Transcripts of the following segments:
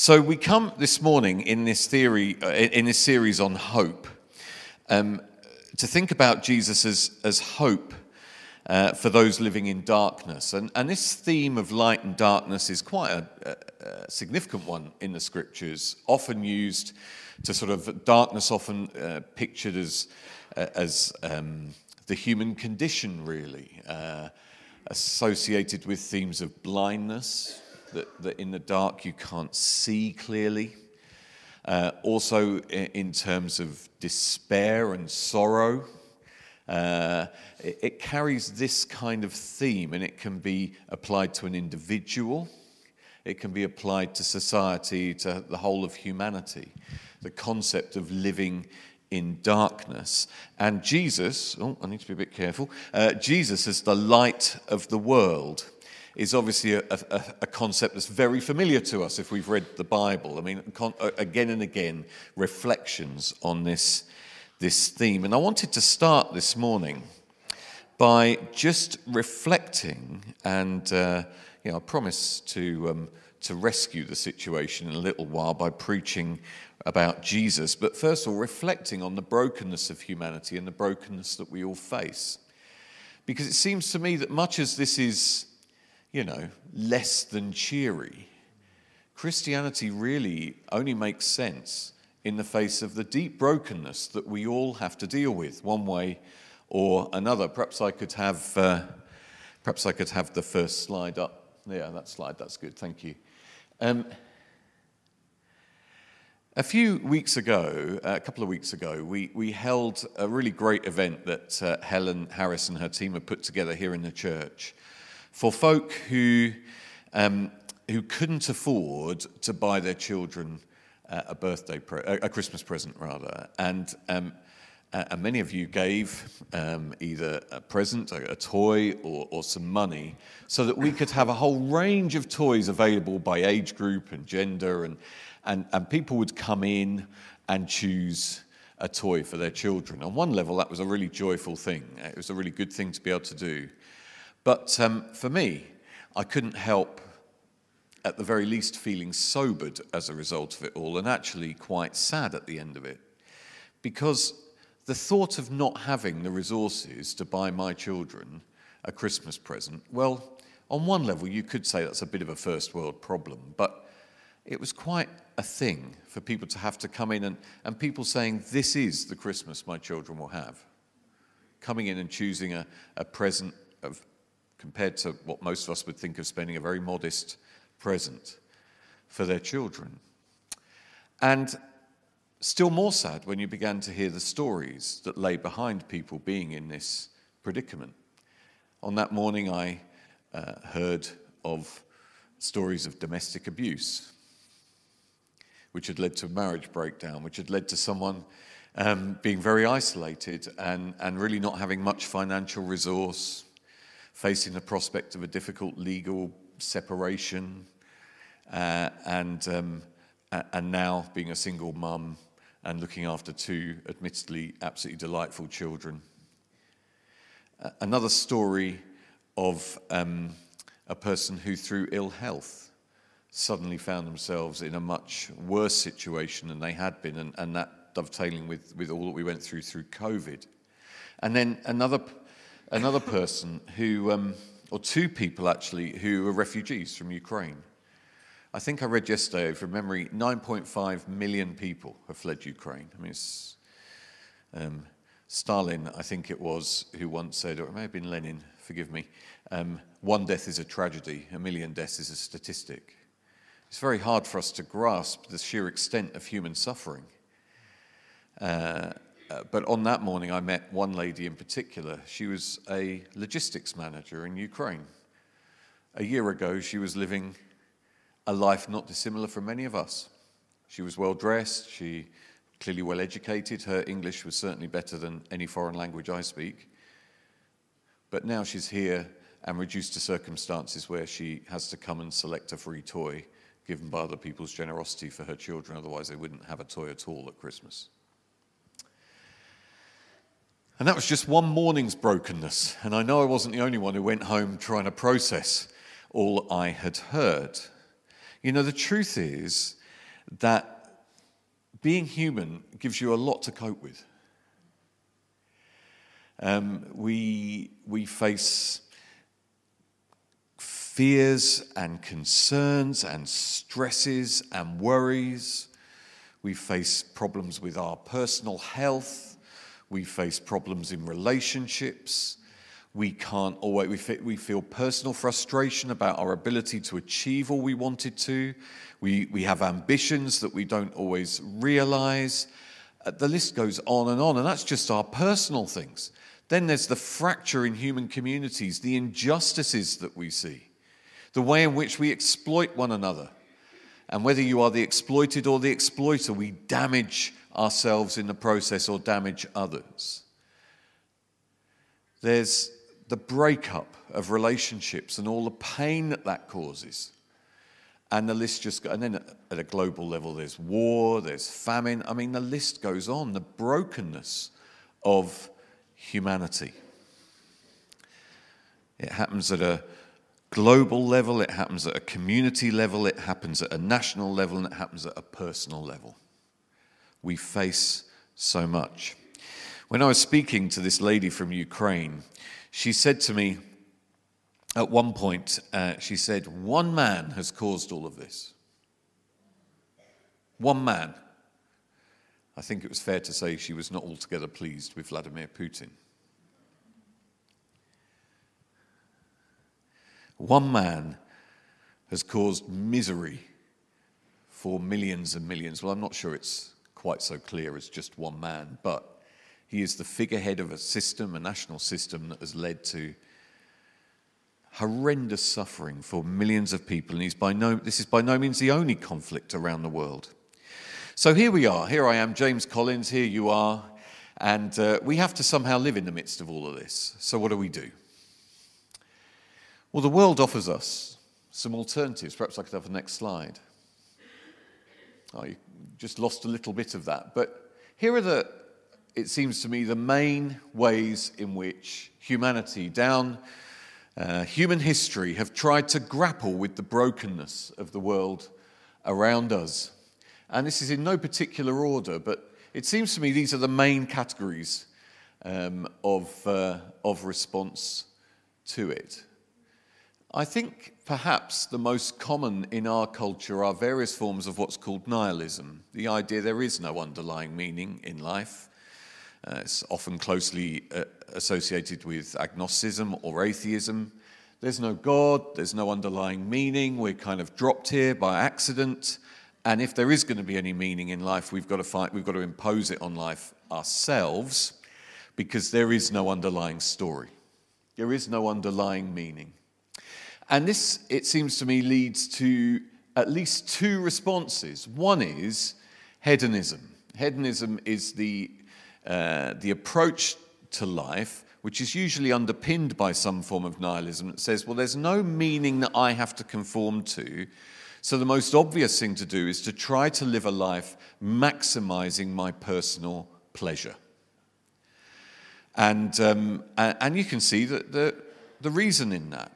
So we come this morning in this theory, uh, in this series on hope, um, to think about Jesus as, as hope uh, for those living in darkness. And, and this theme of light and darkness is quite a, a, significant one in the scriptures, often used to sort of darkness, often uh, pictured as, uh, as um, the human condition, really, uh, associated with themes of blindness, that, that in the dark you can't see clearly. Uh, also, in terms of despair and sorrow, uh, it, it, carries this kind of theme and it can be applied to an individual, it can be applied to society, to the whole of humanity. The concept of living in darkness. And Jesus, oh, I need to be a bit careful, uh, Jesus is the light of the world is obviously a, a, a, concept that's very familiar to us if we've read the Bible. I mean, con- again and again, reflections on this, this theme. And I wanted to start this morning by just reflecting, and uh, you know, I promise to, um, to rescue the situation in a little while by preaching about Jesus, but first of all, reflecting on the brokenness of humanity and the brokenness that we all face. Because it seems to me that much as this is you know, less than cheery. Christianity really only makes sense in the face of the deep brokenness that we all have to deal with, one way or another. Perhaps I could have, uh, perhaps I could have the first slide up. Yeah, that slide, that's good, thank you. Um, a few weeks ago, uh, a couple of weeks ago, we, we held a really great event that uh, Helen Harris and her team had put together here in the church for folk who, um, who couldn't afford to buy their children uh, a birthday, pre- a Christmas present rather, and um, and many of you gave um, either a present, a, a toy, or, or, some money so that we could have a whole range of toys available by age group and gender, and, and, and people would come in and choose a toy for their children. On one level, that was a really joyful thing. It was a really good thing to be able to do. But um, for me, I couldn't help, at the very least, feeling sobered as a result of it all, and actually quite sad at the end of it. Because the thought of not having the resources to buy my children a Christmas present, well, on one level, you could say that's a bit of a first world problem, but it was quite a thing for people to have to come in and, and people saying, This is the Christmas my children will have. Coming in and choosing a, a present of compared to what most of us would think of spending a very modest present for their children. And still more sad when you began to hear the stories that lay behind people being in this predicament. On that morning, I uh, heard of stories of domestic abuse, which had led to a marriage breakdown, which had led to someone um, being very isolated and, and really not having much financial resource, facing the prospect of a difficult legal separation, uh, and, um, and now being a single mum and looking after two admittedly absolutely delightful children. Uh, another story of um, a person who, through ill health, suddenly found themselves in a much worse situation than they had been, and, and that dovetailing with, with all that we went through through COVID. And then another another person who, um, or two people actually, who are refugees from Ukraine. I think I read yesterday, from memory, 9.5 million people have fled Ukraine. I mean, um, Stalin, I think it was, who once said, or it may have been Lenin, forgive me, um, one death is a tragedy, a million deaths is a statistic. It's very hard for us to grasp the sheer extent of human suffering. Uh, uh, but on that morning, I met one lady in particular. She was a logistics manager in Ukraine. A year ago, she was living a life not dissimilar from many of us. She was well dressed, she clearly well educated. Her English was certainly better than any foreign language I speak. But now she's here and reduced to circumstances where she has to come and select a free toy given by other people's generosity for her children, otherwise, they wouldn't have a toy at all at Christmas. And that was just one morning's brokenness. And I know I wasn't the only one who went home trying to process all I had heard. You know, the truth is that being human gives you a lot to cope with. Um, we, we face fears and concerns and stresses and worries. We face problems with our personal health. We face problems in relationships. We can't always, we feel, personal frustration about our ability to achieve all we wanted to. We, we have ambitions that we don't always realize. Uh, the list goes on and on, and that's just our personal things. Then there's the fracture in human communities, the injustices that we see the way in which we exploit one another. And whether you are the exploited or the exploiter, we damage ourselves in the process or damage others. There's the breakup of relationships and all the pain that that causes. And the list just and then at a global level, there's war, there's famine. I mean, the list goes on, the brokenness of humanity. It happens at a global level, it happens at a community level, it happens at a national level, and it happens at a personal level. We face so much. When I was speaking to this lady from Ukraine, she said to me at one point, uh, she said, One man has caused all of this. One man. I think it was fair to say she was not altogether pleased with Vladimir Putin. One man has caused misery for millions and millions. Well, I'm not sure it's quite so clear as just one man, but he is the figurehead of a system, a national system that has led to horrendous suffering for millions of people. And he's by no, this is by no means the only conflict around the world. So here we are. Here I am, James Collins. Here you are. And uh, we have to somehow live in the midst of all of this. So what do we do? Well, the world offers us some alternatives. Perhaps I could have the next slide. Oh, you just lost a little bit of that. But here are the, it seems to me, the main ways in which humanity, down uh, human history, have tried to grapple with the brokenness of the world around us. And this is in no particular order, but it seems to me these are the main categories um, of, uh, of response to it. I think perhaps the most common in our culture are various forms of what's called nihilism the idea there is no underlying meaning in life. Uh, it's often closely uh, associated with agnosticism or atheism. There's no God, there's no underlying meaning, we're kind of dropped here by accident. And if there is going to be any meaning in life, we've got to fight, we've got to impose it on life ourselves because there is no underlying story. There is no underlying meaning. And this, it seems to me, leads to at least two responses. One is hedonism. Hedonism is the, uh, the approach to life which is usually underpinned by some form of nihilism that says, well, there's no meaning that I have to conform to. So the most obvious thing to do is to try to live a life maximizing my personal pleasure. And, um, and you can see that the, the reason in that.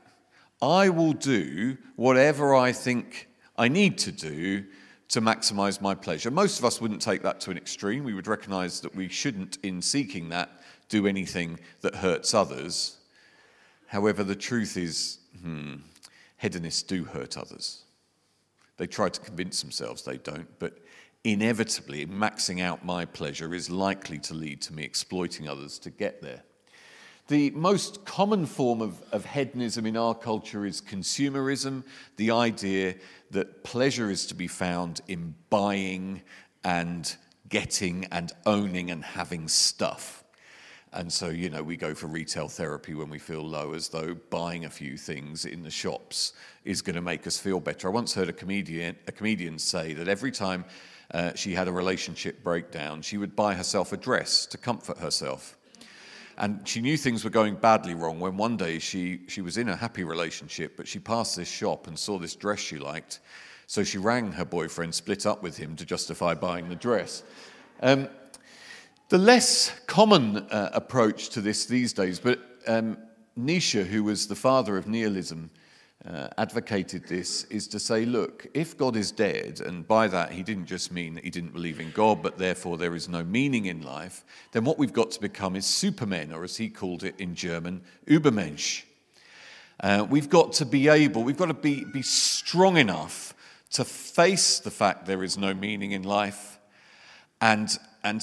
I will do whatever I think I need to do to maximize my pleasure. Most of us wouldn't take that to an extreme. We would recognize that we shouldn't, in seeking that, do anything that hurts others. However, the truth is, hmm, hedonists do hurt others. They try to convince themselves they don't, but inevitably, maxing out my pleasure is likely to lead to me exploiting others to get there. The most common form of, of hedonism in our culture is consumerism, the idea that pleasure is to be found in buying and getting and owning and having stuff. And so, you know, we go for retail therapy when we feel low, as though buying a few things in the shops is going to make us feel better. I once heard a comedian, a comedian say that every time uh, she had a relationship breakdown, she would buy herself a dress to comfort herself. And she knew things were going badly wrong when one day she, she was in a happy relationship, but she passed this shop and saw this dress she liked. So she rang her boyfriend, split up with him to justify buying the dress. Um, the less common uh, approach to this these days, but um, Nietzsche, who was the father of nihilism, uh, advocated this is to say, look, if God is dead, and by that he didn't just mean that he didn't believe in God, but therefore there is no meaning in life, then what we've got to become is supermen, or as he called it in German, Übermensch. Uh, we've got to be able, we've got to be, be strong enough to face the fact there is no meaning in life and, and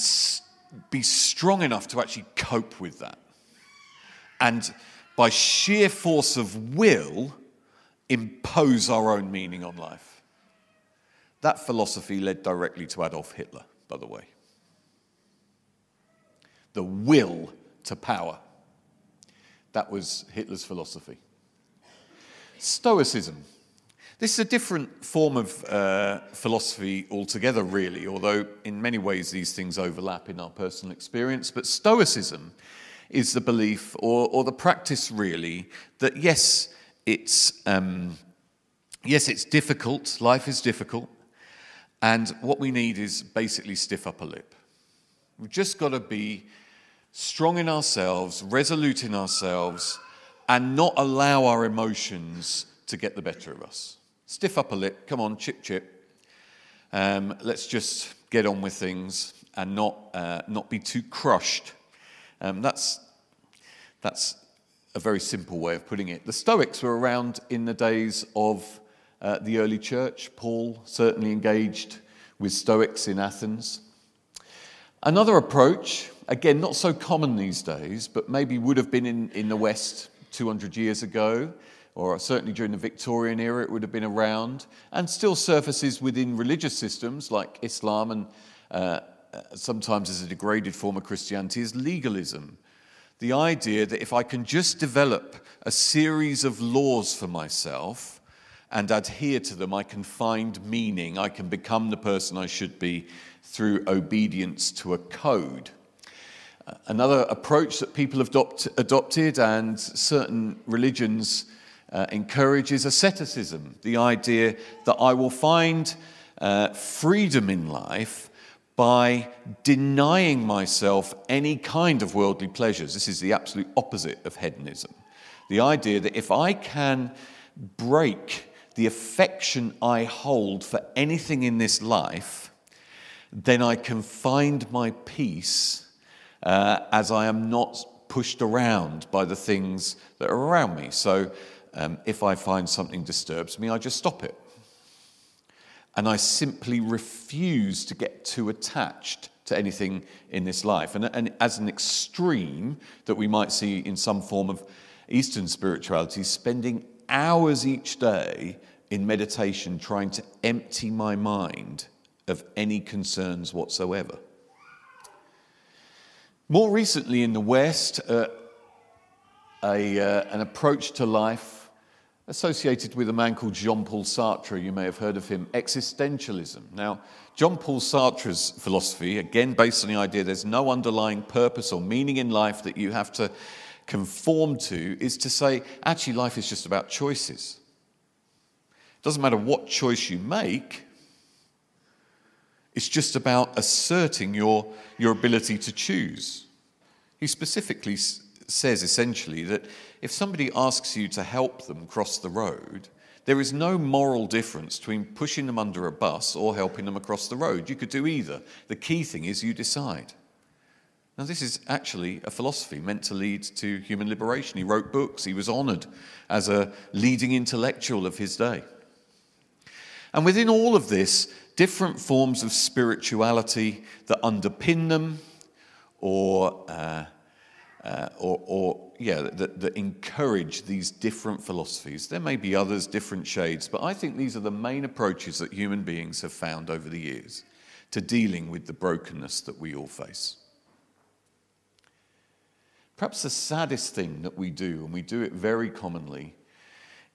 be strong enough to actually cope with that. And by sheer force of will, impose our own meaning on life. That philosophy led directly to Adolf Hitler, by the way. The will to power. That was Hitler's philosophy. Stoicism. This is a different form of uh, philosophy altogether, really, although in many ways these things overlap in our personal experience. But Stoicism is the belief or, or the practice, really, that yes, it's, um, yes, it's difficult. Life is difficult. And what we need is basically stiff upper lip. We've just got to be strong in ourselves, resolute in ourselves, and not allow our emotions to get the better of us. Stiff upper lip, come on, chip, chip. Um, let's just get on with things and not, uh, not be too crushed. Um, that's, that's very simple way of putting it. The Stoics were around in the days of uh, the early church. Paul certainly engaged with Stoics in Athens. Another approach, again, not so common these days, but maybe would have been in, in the West 200 years ago, or certainly during the Victorian era, it would have been around, and still surfaces within religious systems like Islam and uh, sometimes as a degraded form of Christianity, is legalism the idea that if I can just develop a series of laws for myself and adhere to them, I can find meaning, I can become the person I should be through obedience to a code. Uh, another approach that people have adopt, adopted and certain religions uh, encourage is asceticism, the idea that I will find uh, freedom in life by denying myself any kind of worldly pleasures. This is the absolute opposite of hedonism. The idea that if I can break the affection I hold for anything in this life, then I can find my peace uh, as I am not pushed around by the things that are around me. So um, if I find something disturbs me, I just stop it and I simply refuse to get too attached to anything in this life. And, and, as an extreme that we might see in some form of Eastern spirituality, spending hours each day in meditation trying to empty my mind of any concerns whatsoever. More recently in the West, uh, a, uh, an approach to life associated with a man called Jean Paul Sartre. You may have heard of him, existentialism. Now, Jean Paul Sartre's philosophy, again based on the idea there's no underlying purpose or meaning in life that you have to conform to, is to say, actually, life is just about choices. It doesn't matter what choice you make, it's just about asserting your, your ability to choose. He specifically says essentially that if somebody asks you to help them cross the road, there is no moral difference between pushing them under a bus or helping them across the road. You could do either. The key thing is you decide. Now, this is actually a philosophy meant to lead to human liberation. He wrote books, he was honored as a leading intellectual of his day. And within all of this, different forms of spirituality that underpin them or uh, uh, or, or, yeah, that, that encourage these different philosophies. There may be others, different shades, but I think these are the main approaches that human beings have found over the years to dealing with the brokenness that we all face. Perhaps the saddest thing that we do, and we do it very commonly,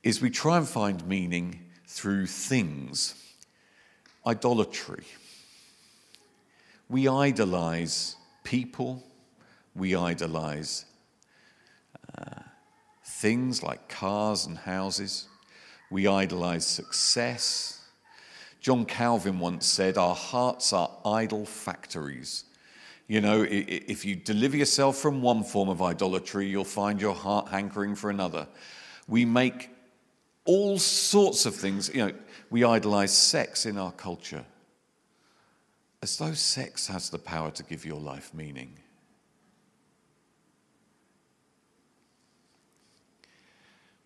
is we try and find meaning through things. Idolatry. We idolize people we idolize uh, things like cars and houses. We idolize success. John Calvin once said, Our hearts are idol factories. You know, if you deliver yourself from one form of idolatry, you'll find your heart hankering for another. We make all sorts of things. You know, we idolize sex in our culture as though sex has the power to give your life meaning.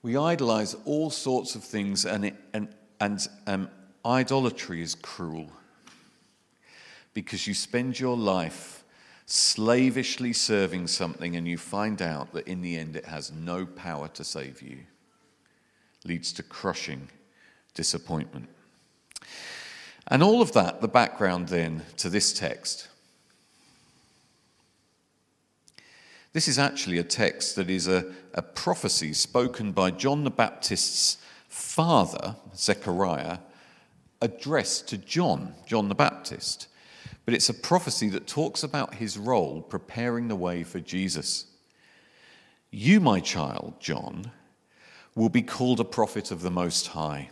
We idolize all sorts of things, and, it, and, and um, idolatry is cruel because you spend your life slavishly serving something and you find out that in the end it has no power to save you, leads to crushing disappointment. And all of that, the background then to this text. This is actually a text that is a, a prophecy spoken by John the Baptist's father, Zechariah, addressed to John, John the Baptist. But it's a prophecy that talks about his role preparing the way for Jesus. You, my child, John, will be called a prophet of the Most High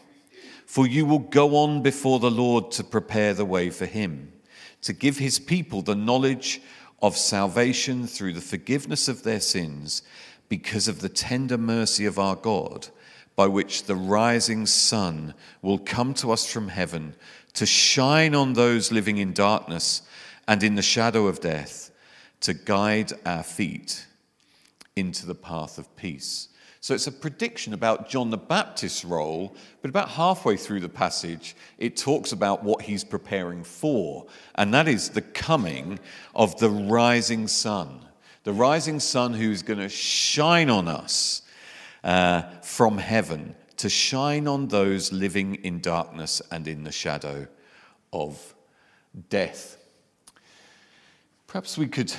for you will go on before the Lord to prepare the way for him, to give his people the knowledge of salvation through the forgiveness of their sins, because of the tender mercy of our God, by which the rising sun will come to us from heaven to shine on those living in darkness and in the shadow of death, to guide our feet into the path of peace. So it's a prediction about John the Baptist's role, but about halfway through the passage, it talks about what he's preparing for, and that is the coming of the rising sun. The rising sun who's going to shine on us uh, from heaven, to shine on those living in darkness and in the shadow of death. Perhaps we could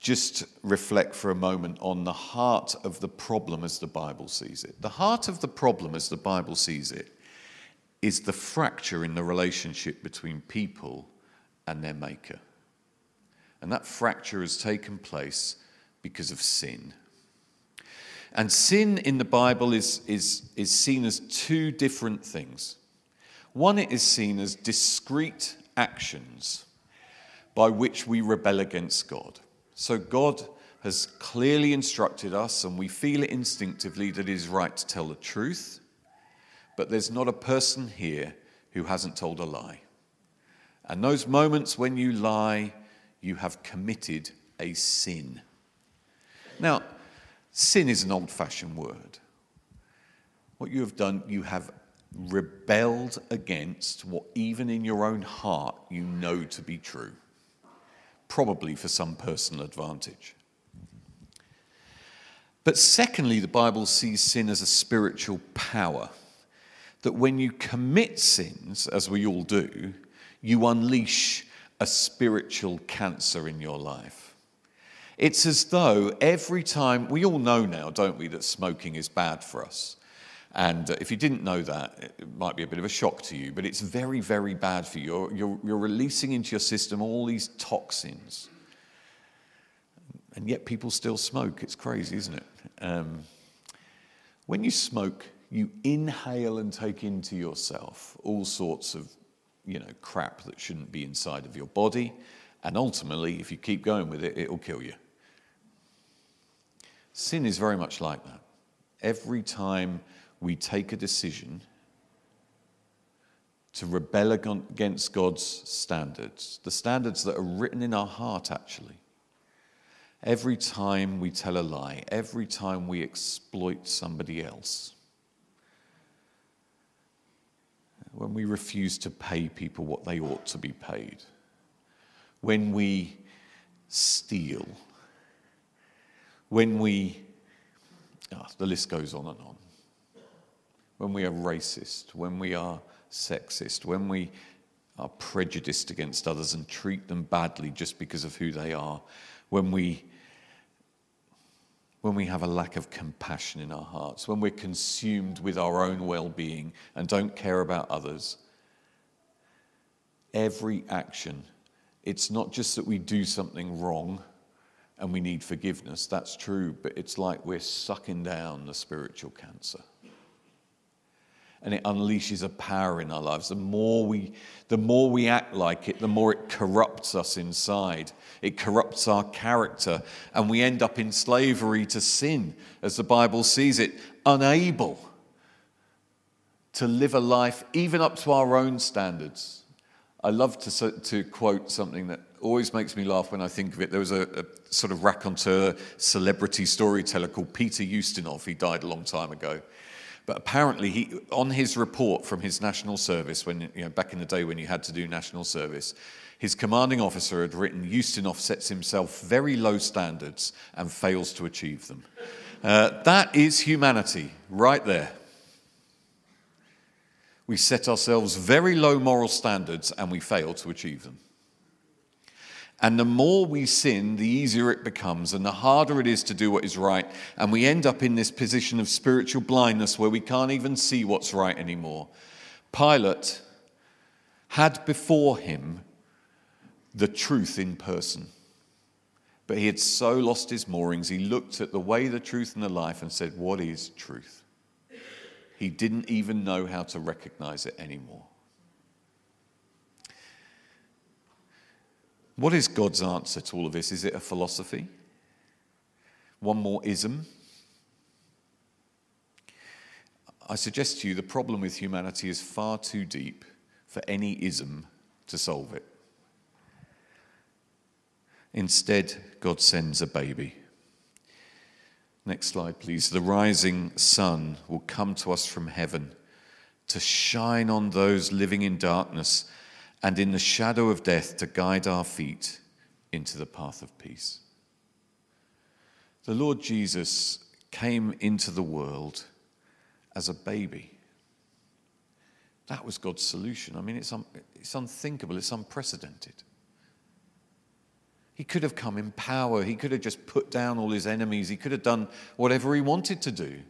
just reflect for a moment on the heart of the problem as the Bible sees it. The heart of the problem as the Bible sees it is the fracture in the relationship between people and their Maker. And that fracture has taken place because of sin. And sin in the Bible is, is, is seen as two different things. One, it is seen as discrete actions by which we rebel against God. So God has clearly instructed us, and we feel it instinctively that it is right to tell the truth, but there's not a person here who hasn't told a lie. And those moments when you lie, you have committed a sin. Now, sin is an old fashioned word. What you have done, you have rebelled against what, even in your own heart, you know to be true probably for some personal advantage. But secondly, the Bible sees sin as a spiritual power. That when you commit sins, as we all do, you unleash a spiritual cancer in your life. It's as though every time, we all know now, don't we, that smoking is bad for us. And uh, if you didn't know that, it might be a bit of a shock to you, but it's very, very bad for you. You're, you're, you're releasing into your system all these toxins. And yet people still smoke. It's crazy, isn't it? Um, when you smoke, you inhale and take into yourself all sorts of, you know, crap that shouldn't be inside of your body. And ultimately, if you keep going with it, it'll kill you. Sin is very much like that. Every time we take a decision to rebel against God's standards, the standards that are written in our heart, actually. Every time we tell a lie, every time we exploit somebody else, when we refuse to pay people what they ought to be paid, when we steal, when we, oh, the list goes on and on when we are racist, when we are sexist, when we are prejudiced against others and treat them badly just because of who they are, when we when we have a lack of compassion in our hearts, when we're consumed with our own well being and don't care about others. Every action, it's not just that we do something wrong and we need forgiveness, that's true, but it's like we're sucking down the spiritual cancer and it unleashes a power in our lives. The more we, the more we act like it, the more it corrupts us inside. It corrupts our character, and we end up in slavery to sin, as the Bible sees it, unable to live a life even up to our own standards. I love to, to quote something that always makes me laugh when I think of it. There was a, a sort of raconteur, celebrity storyteller called Peter Ustinov. He died a long time ago. But apparently, he, on his report from his national service, when you know, back in the day when you had to do national service, his commanding officer had written, Ustinov sets himself very low standards and fails to achieve them. Uh, that is humanity right there. We set ourselves very low moral standards and we fail to achieve them. And the more we sin, the easier it becomes, and the harder it is to do what is right. And we end up in this position of spiritual blindness where we can't even see what's right anymore. Pilate had before him the truth in person. But he had so lost his moorings, he looked at the way, the truth, and the life and said, What is truth? He didn't even know how to recognize it anymore. What is God's answer to all of this? Is it a philosophy? One more ism? I suggest to you the problem with humanity is far too deep for any ism to solve it. Instead, God sends a baby. Next slide, please. The rising sun will come to us from heaven to shine on those living in darkness and in the shadow of death to guide our feet into the path of peace. The Lord Jesus came into the world as a baby. That was God's solution. I mean, it's, un- it's unthinkable, it's unprecedented. He could have come in power, he could have just put down all his enemies, he could have done whatever he wanted to do.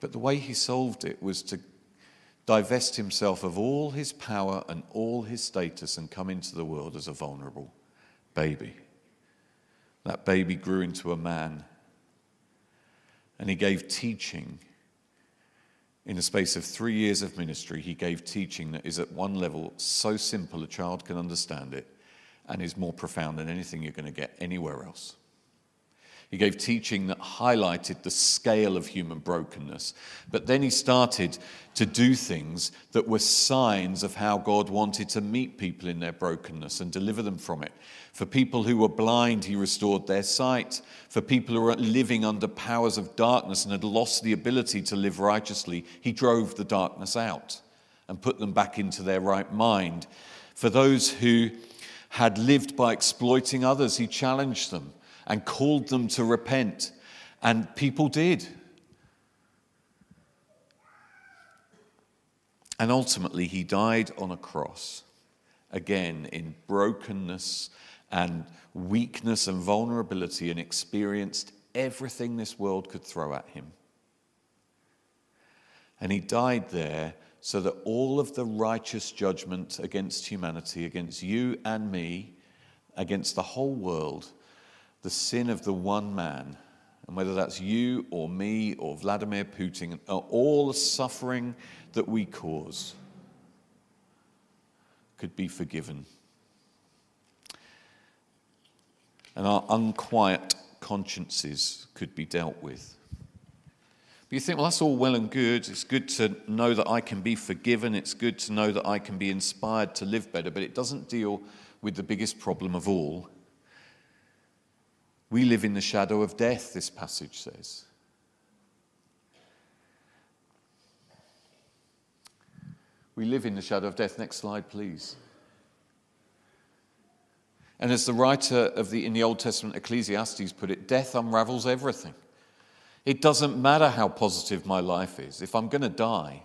But the way he solved it was to divest himself of all his power and all his status and come into the world as a vulnerable baby. That baby grew into a man and he gave teaching. In the space of three years of ministry, he gave teaching that is at one level so simple a child can understand it and is more profound than anything you're going to get anywhere else. He gave teaching that highlighted the scale of human brokenness. But then he started to do things that were signs of how God wanted to meet people in their brokenness and deliver them from it. For people who were blind, he restored their sight. For people who were living under powers of darkness and had lost the ability to live righteously, he drove the darkness out and put them back into their right mind. For those who had lived by exploiting others, he challenged them and called them to repent. And people did. And ultimately, he died on a cross, again in brokenness and weakness and vulnerability, and experienced everything this world could throw at him. And he died there so that all of the righteous judgment against humanity, against you and me, against the whole world, the sin of the one man, and whether that's you or me or Vladimir Putin, all the suffering that we cause could be forgiven. And our unquiet consciences could be dealt with. But you think, well, that's all well and good. It's good to know that I can be forgiven. It's good to know that I can be inspired to live better. But it doesn't deal with the biggest problem of all we live in the shadow of death, this passage says. We live in the shadow of death. Next slide, please. And as the writer of the, in the Old Testament Ecclesiastes put it, death unravels everything. It doesn't matter how positive my life is. If I'm going to die,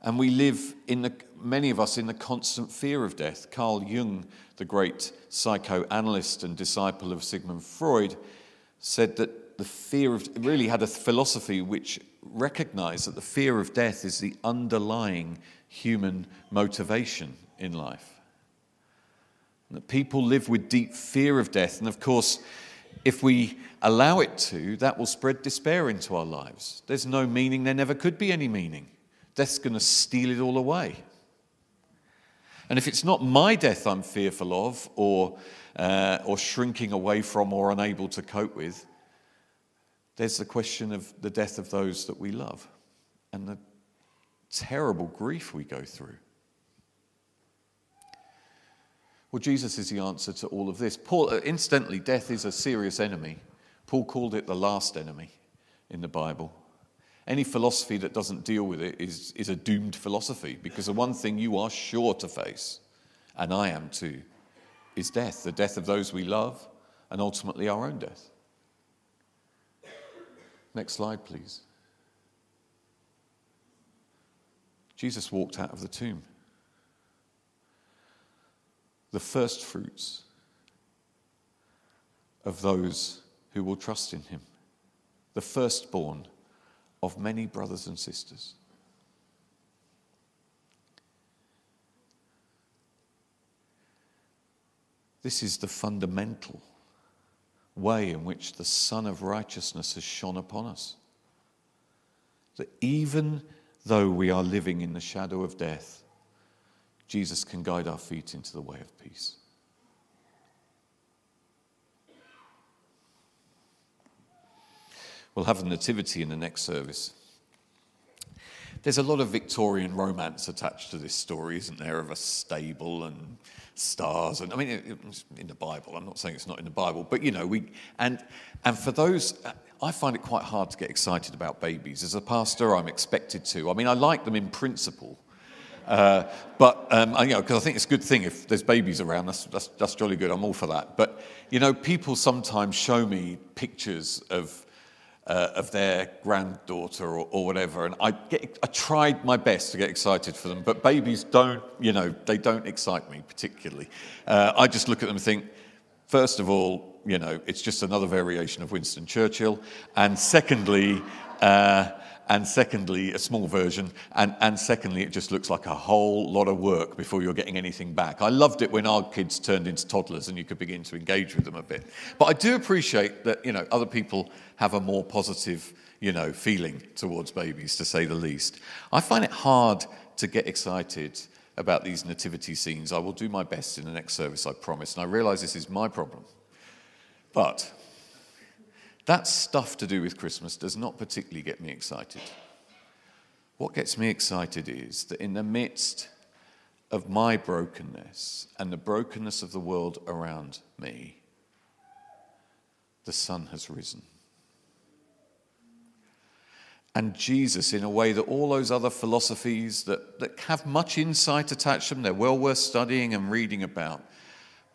And we live in the, many of us in the constant fear of death. Carl Jung, the great psychoanalyst and disciple of Sigmund Freud, said that the fear of, really had a philosophy which recognized that the fear of death is the underlying human motivation in life. And that people live with deep fear of death. And of course, if we allow it to, that will spread despair into our lives. There's no meaning, there never could be any meaning. Death's going to steal it all away. And if it's not my death I'm fearful of, or, uh, or shrinking away from, or unable to cope with, there's the question of the death of those that we love and the terrible grief we go through. Well, Jesus is the answer to all of this. Paul, uh, incidentally, death is a serious enemy. Paul called it the last enemy in the Bible. Any philosophy that doesn't deal with it is, is a doomed philosophy because the one thing you are sure to face, and I am too, is death the death of those we love, and ultimately our own death. Next slide, please. Jesus walked out of the tomb. The first fruits of those who will trust in him, the firstborn of many brothers and sisters. This is the fundamental way in which the Sun of Righteousness has shone upon us. That even though we are living in the shadow of death, Jesus can guide our feet into the way of peace. We'll have the Nativity in the next service. There's a lot of Victorian romance attached to this story, isn't there, of a stable and stars. And I mean, it's in the Bible. I'm not saying it's not in the Bible, but you know, we and and for those, I find it quite hard to get excited about babies. As a pastor, I'm expected to. I mean, I like them in principle. Uh, but um, you know, because I think it's a good thing if there's babies around. That's, that's that's jolly good. I'm all for that. But you know, people sometimes show me pictures of uh, of their granddaughter or, or, whatever. And I, get, I tried my best to get excited for them, but babies don't, you know, they don't excite me particularly. Uh, I just look at them and think, first of all, you know, it's just another variation of Winston Churchill. And secondly, uh, and secondly, a small version, and, and secondly, it just looks like a whole lot of work before you're getting anything back. I loved it when our kids turned into toddlers and you could begin to engage with them a bit. But I do appreciate that, you know, other people have a more positive, you know, feeling towards babies, to say the least. I find it hard to get excited about these nativity scenes. I will do my best in the next service, I promise. And I realize this is my problem. But that stuff to do with Christmas does not particularly get me excited. What gets me excited is that in the midst of my brokenness and the brokenness of the world around me, the sun has risen. And Jesus, in a way that all those other philosophies that, that have much insight attached to them, they're well worth studying and reading about,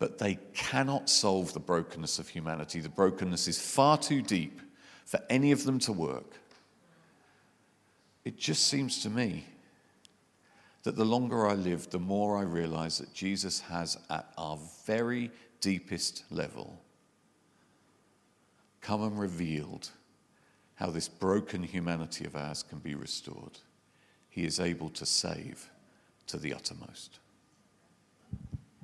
but they cannot solve the brokenness of humanity. The brokenness is far too deep for any of them to work. It just seems to me that the longer I live, the more I realize that Jesus has, at our very deepest level, come and revealed how this broken humanity of ours can be restored. He is able to save to the uttermost.